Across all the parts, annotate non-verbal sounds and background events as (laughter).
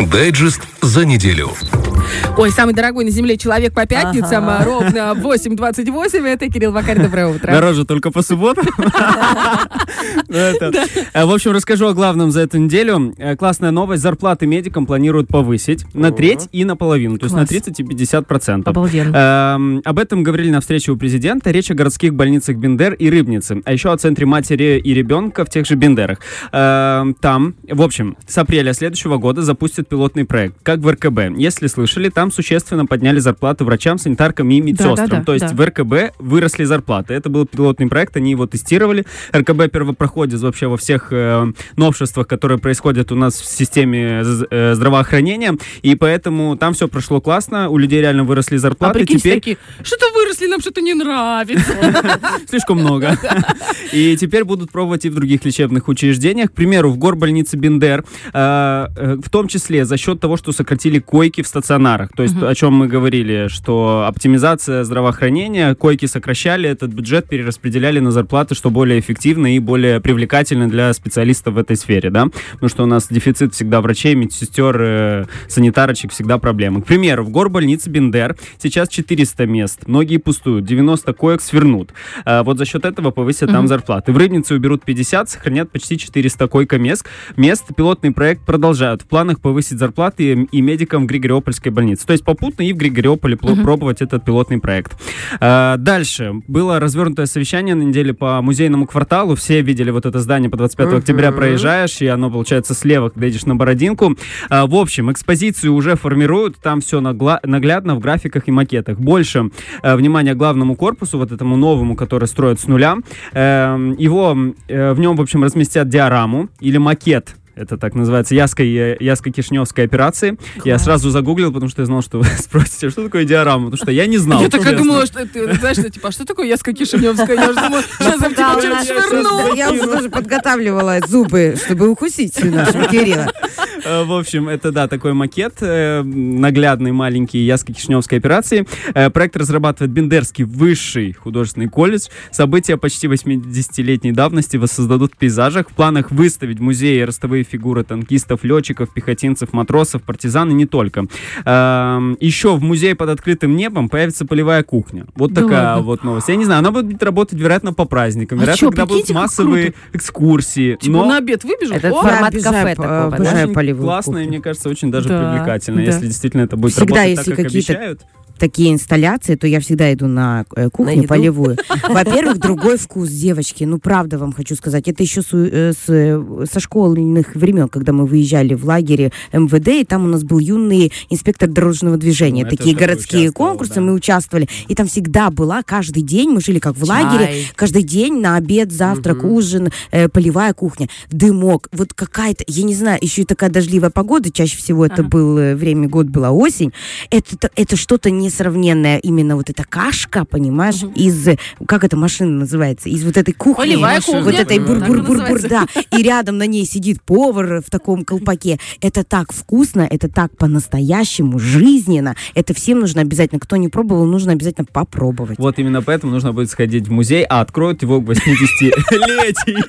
Дайджест за неделю. Ой, самый дорогой на земле человек по пятницам, ага. ровно 8.28. Это Кирилл Вакарь, доброе утро. Дороже только по субботам. (laughs) В общем, расскажу о главном за эту неделю. Э, классная новость. Зарплаты медикам планируют повысить на треть и наполовину. То есть на 30 и 50 процентов. Обалденно. Эм, об этом говорили на встрече у президента. Речь о городских больницах Бендер и Рыбницы. А еще о центре матери и ребенка в тех же Бендерах. Эм, там, в общем, с апреля следующего года запустят пилотный проект, как в РКБ. Если слышали, там существенно подняли зарплаты врачам, санитаркам и медсестрам. Да, да, да, То есть да. в РКБ выросли зарплаты. Это был пилотный проект, они его тестировали. РКБ первопроходец вообще во всех э, новшествах, которые происходят у нас в системе э, здравоохранения. И поэтому там все прошло классно, у людей реально выросли зарплаты. А теперь... такие, что-то выросли, нам что-то не нравится. (laughs) Слишком много. И теперь будут пробовать и в других лечебных учреждениях. К примеру, в горбольнице Бендер, э, э, в том числе за счет того, что сократили койки в стационарах. То есть, о чем мы говорили, что оптимизация здравоохранения, койки сокращали, этот бюджет перераспределяли на зарплаты, что более эффективно и более привлекательно для специалистов в этой сфере, да? Потому что у нас дефицит всегда врачей, медсестер, э, санитарочек, всегда проблемы. К примеру, в горбольнице Бендер сейчас 400 мест, многие пустуют, 90 коек свернут. А вот за счет этого повысят там зарплаты. В Рыбнице уберут 50, сохранят почти 400 койко мест. Мест пилотный проект продолжают. В планах повысить зарплаты и медикам в Григориопольской больнице. То есть попутно и в Григориополе uh-huh. пробовать этот пилотный проект. А, дальше. Было развернутое совещание на неделе по музейному кварталу. Все видели вот это здание по 25 uh-huh. октября проезжаешь, и оно получается слева, когда едешь на Бородинку. А, в общем, экспозицию уже формируют. Там все нагла- наглядно в графиках и макетах. Больше э, внимания главному корпусу, вот этому новому, который строят с нуля. Э, его, э, в нем, в общем, разместят диораму или макет это так называется Яско-Кишневской операции. Класс. Я сразу загуглил, потому что я знал, что вы (laughs) спросите, что такое диорама, потому что я не знал. Я так думала, что ты знаешь, что типа, а что такое Яско-Кишневская? Я же думала, (laughs) сейчас я тебя швырну. Я уже подготавливала зубы, чтобы укусить нашего Кирилла. Э, в общем, это, да, такой макет, э, наглядный, маленький Яско-Кишневской операции. Э, проект разрабатывает Бендерский высший художественный колледж. События почти 80-летней давности воссоздадут в пейзажах. В планах выставить в музее ростовые фигуры танкистов, летчиков, пехотинцев, матросов, партизан и не только. Эм, еще в музее под открытым небом появится полевая кухня. Вот такая вот новость. Я не знаю, она будет работать, вероятно, по праздникам. А вероятно, что, когда будут массовые круто. экскурсии. Типа но... на обед выбежал? Это формат кафе такого, да? Классно и, мне кажется, очень даже да, привлекательно, да. если действительно это будет Всегда, работать если так, как обещают такие инсталляции, то я всегда иду на э, кухню на полевую. (laughs) Во-первых, другой вкус, девочки. Ну, правда вам хочу сказать. Это еще с, э, с, со школьных времен, когда мы выезжали в лагере МВД, и там у нас был юный инспектор дорожного движения. Ну, Такие городские конкурсы, да. мы участвовали. И там всегда была каждый день, мы жили как в Чай. лагере, каждый день на обед, завтрак, угу. ужин, э, полевая кухня, дымок. Вот какая-то, я не знаю, еще и такая дождливая погода, чаще всего это ага. был э, время, год была осень. Это, это что-то не несравненная именно вот эта кашка, понимаешь, угу. из, как эта машина называется, из вот этой кухни. Полевая кухня. Вот этой бур-бур-бур-бур, да. И рядом на ней сидит повар в таком колпаке. Это так вкусно, это так по-настоящему жизненно. Это всем нужно обязательно. Кто не пробовал, нужно обязательно попробовать. Вот именно поэтому нужно будет сходить в музей, а откроют его к 80-летию.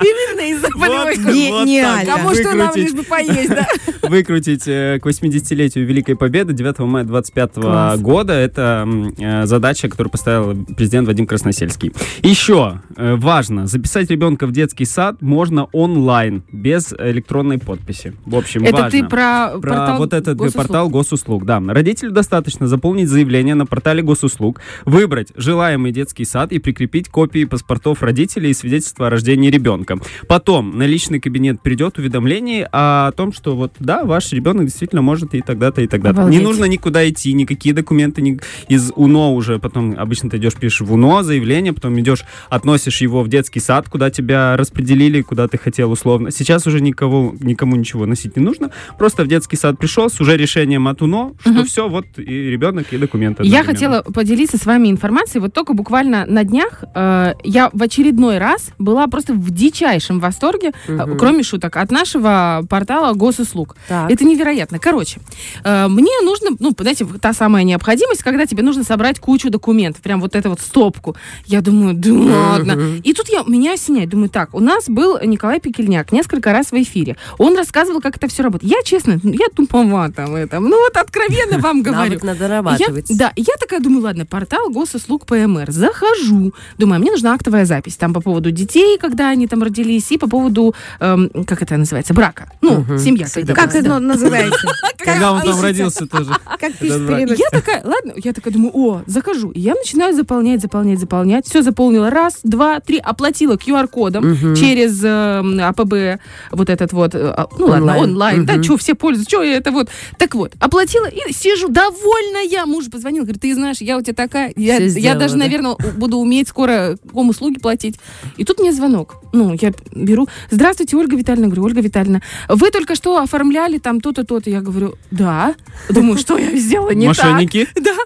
Именно из-за полевой кухни. Кому что нам лишь бы поесть, да? (laughs) Выкрутить э, к 80-летию Великой Победы 9 мая 25 года. Это э, задача, которую поставил президент Вадим Красносельский. Еще э, важно, записать ребенка в детский сад можно онлайн, без электронной подписи. В общем, это важно. ты про, про портал вот этот госуслуг. портал госуслуг. Да, родителю достаточно заполнить заявление на портале госуслуг, выбрать желаемый детский сад и прикрепить копии паспортов родителей и свидетельства о рождении ребенка. Потом на личный кабинет придет уведомление о том, что вот да, ваш ребенок действительно может и тогда-то, и тогда-то. Не нужно никуда идти, никакие документы не, из УНО уже, потом обычно ты идешь, пишешь в УНО заявление, потом идешь, относишь его в детский сад, куда тебя распределили, куда ты хотел условно. Сейчас уже никого, никому ничего носить не нужно, просто в детский сад пришел с уже решением от УНО, что угу. все, вот и ребенок, и документы. Я хотела поделиться с вами информацией, вот только буквально на днях э, я в очередной раз была просто в дичайшем восторге, угу. кроме шуток, от нашего портала госуслуг. Так. Это невероятно. Короче, э, мне нужно, ну, знаете, та самая самая необходимость, когда тебе нужно собрать кучу документов, прям вот эту вот стопку. Я думаю, да ладно. И тут я, меня осеняет, думаю, так, у нас был Николай Пекельняк несколько раз в эфире. Он рассказывал, как это все работает. Я, честно, я туповата в этом. Ну вот откровенно вам (laughs) говорю. Навык надо нарабатывать. Я, да, я такая думаю, ладно, портал госуслуг ПМР. Захожу, думаю, а мне нужна актовая запись. Там по поводу детей, когда они там родились, и по поводу, эм, как это называется, брака. Ну, семья. когда Как да. это (laughs) называется? Когда он там родился тоже. Как пишет брак. Я такая, ладно, я такая думаю, о, закажу. И я начинаю заполнять, заполнять, заполнять. Все заполнила. Раз, два, три. Оплатила QR-кодом через э, АПБ вот этот вот, э, а, ну ладно, Онлайн. онлайн, да, что все пользуются, что это вот. Так вот, оплатила и сижу довольная. Муж позвонил, говорит, ты знаешь, я у тебя такая, я, Всё я сделала, даже, да? наверное, буду уметь скоро ком услуги платить. И тут мне звонок. Ну, я беру. Здравствуйте, Ольга Витальевна. Говорю, Ольга Витальевна, вы только что оформляли там то-то, то-то. Я говорю, да. Думаю, что я сделала не так. Мошенники? Да.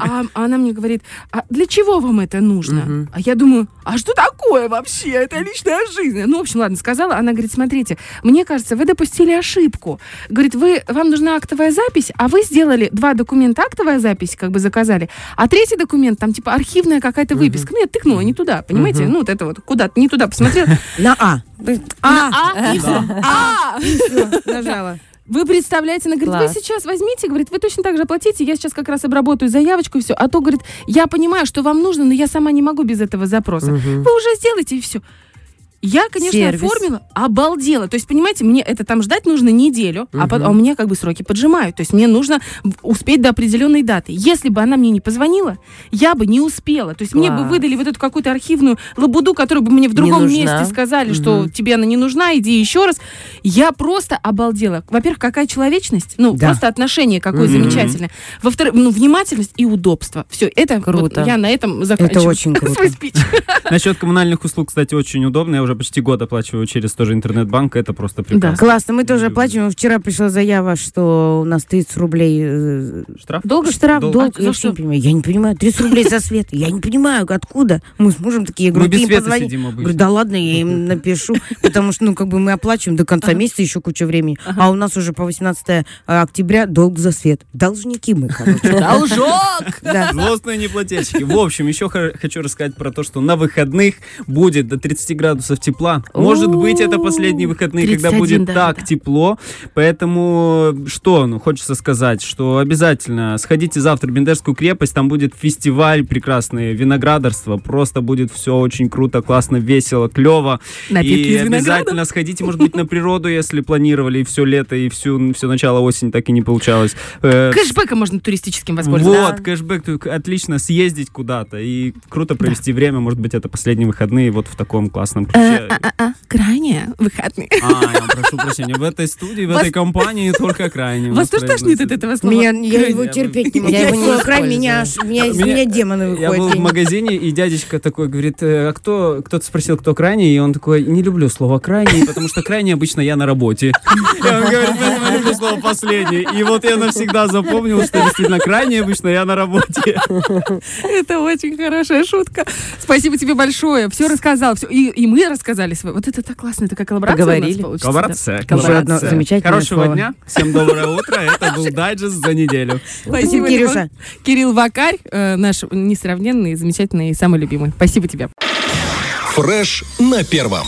А, а она мне говорит, а для чего вам это нужно? А я думаю, а что такое вообще? Это личная жизнь. Ну, в общем, ладно, сказала. Она говорит, смотрите, мне кажется, вы допустили ошибку. Говорит, вы, вам нужна актовая запись, а вы сделали два документа актовая запись, как бы заказали, а третий документ, там типа архивная какая-то выписка. Мне тыкнула не туда, понимаете? Ну, вот это вот, куда-то не туда посмотрела. На А. А, А, и. А! всё, нажала. Вы представляете, она говорит, Класс. вы сейчас возьмите, говорит, вы точно так же оплатите, я сейчас как раз обработаю заявочку и все. А то, говорит, я понимаю, что вам нужно, но я сама не могу без этого запроса. Вы уже сделайте и все. Я, конечно, Сервис. оформила, обалдела. То есть, понимаете, мне это там ждать нужно неделю, а, пот- а у меня как бы сроки поджимают. То есть мне нужно успеть до определенной даты. Если бы она мне не позвонила, я бы не успела. То есть мне бы Класс. выдали вот эту какую-то архивную лабуду, которую бы мне в другом месте сказали, что тебе она не нужна, иди еще раз. Я просто обалдела. Во-первых, какая человечность, ну, Да. просто отношение какое замечательное. Во-вторых, ну, внимательность и удобство. Все, это Круто. вот я на этом заканчиваю. очень (laughs) круто. свой спич. (laughs) Насчет коммунальных услуг, кстати, очень удобно. Я уже почти год оплачиваю через тоже интернет-банк. Это просто прекрасно. Классно, мы тоже оплачиваем. Вчера пришла заява, что у нас 30 рублей э, Штраф? Долго штраф, Долг. долг. А Я вообще что? не понимаю. Я не понимаю. 30 рублей за свет. Я не понимаю, откуда. Мы с мужем такие, я Мы говорю, ты без света позвони. сидим Говорю, обычно. да ладно, я им (laughs) напишу, потому что, ну, как бы мы оплачиваем до конца месяца еще куча времени, а у нас уже по 18 октября долг за свет. Должники мы, короче. (laughs) Должок! (laughs) Да. Злостные неплательщики. В общем, еще хочу рассказать про то, что на выходных будет до 30 градусов тепла. Может быть, это последние выходные, когда 31 будет так тепло. Поэтому что, ну, хочется сказать, что обязательно сходите завтра в Бендерскую крепость, там будет фестиваль прекрасный, виноградарство. Просто будет все очень круто, классно, весело, клево. И обязательно сходите, может быть, на природу, если планировали и все лето, и всю, все начало осени так и не получалось. Э, Кэшбэком можно туристическим воспользоваться. вот, кэшбэк, отлично съездить куда-то и круто провести время, может быть, это последние выходные вот в таком классном ключе. А, Крайне выходные. А, я прошу прощения, в этой студии, в Вас- этой компании только крайне. у Вас тоже тошнит от этого слова? Меня, я Крайне. его терпеть не могу. Я его не Край использую. меня, аж- меня, Меня- меня демоны Я был выходят. в магазине, и дядечка такой говорит, «Э, а кто, кто-то спросил, кто крайний, и он такой, не люблю слово крайний, потому что крайний обычно я на работе. И он говорит, люблю слово последний. И вот я навсегда запомнил, что действительно крайний обычно я на работе. Это очень хорошая шутка. Спасибо тебе большое. Все рассказал. Все. И, и мы рассказали свое. Вот это так классно. Это как коллаборация у нас Поговорили. получится, Коллаборация. да. Коллаборация. замечательное Хорошего слово. дня. Всем доброе утро. Это был дайджест за неделю. Спасибо, Кирюша. Кирилл Вакарь, э, наш несравненный, замечательный и самый любимый. Спасибо тебе. Фреш на первом.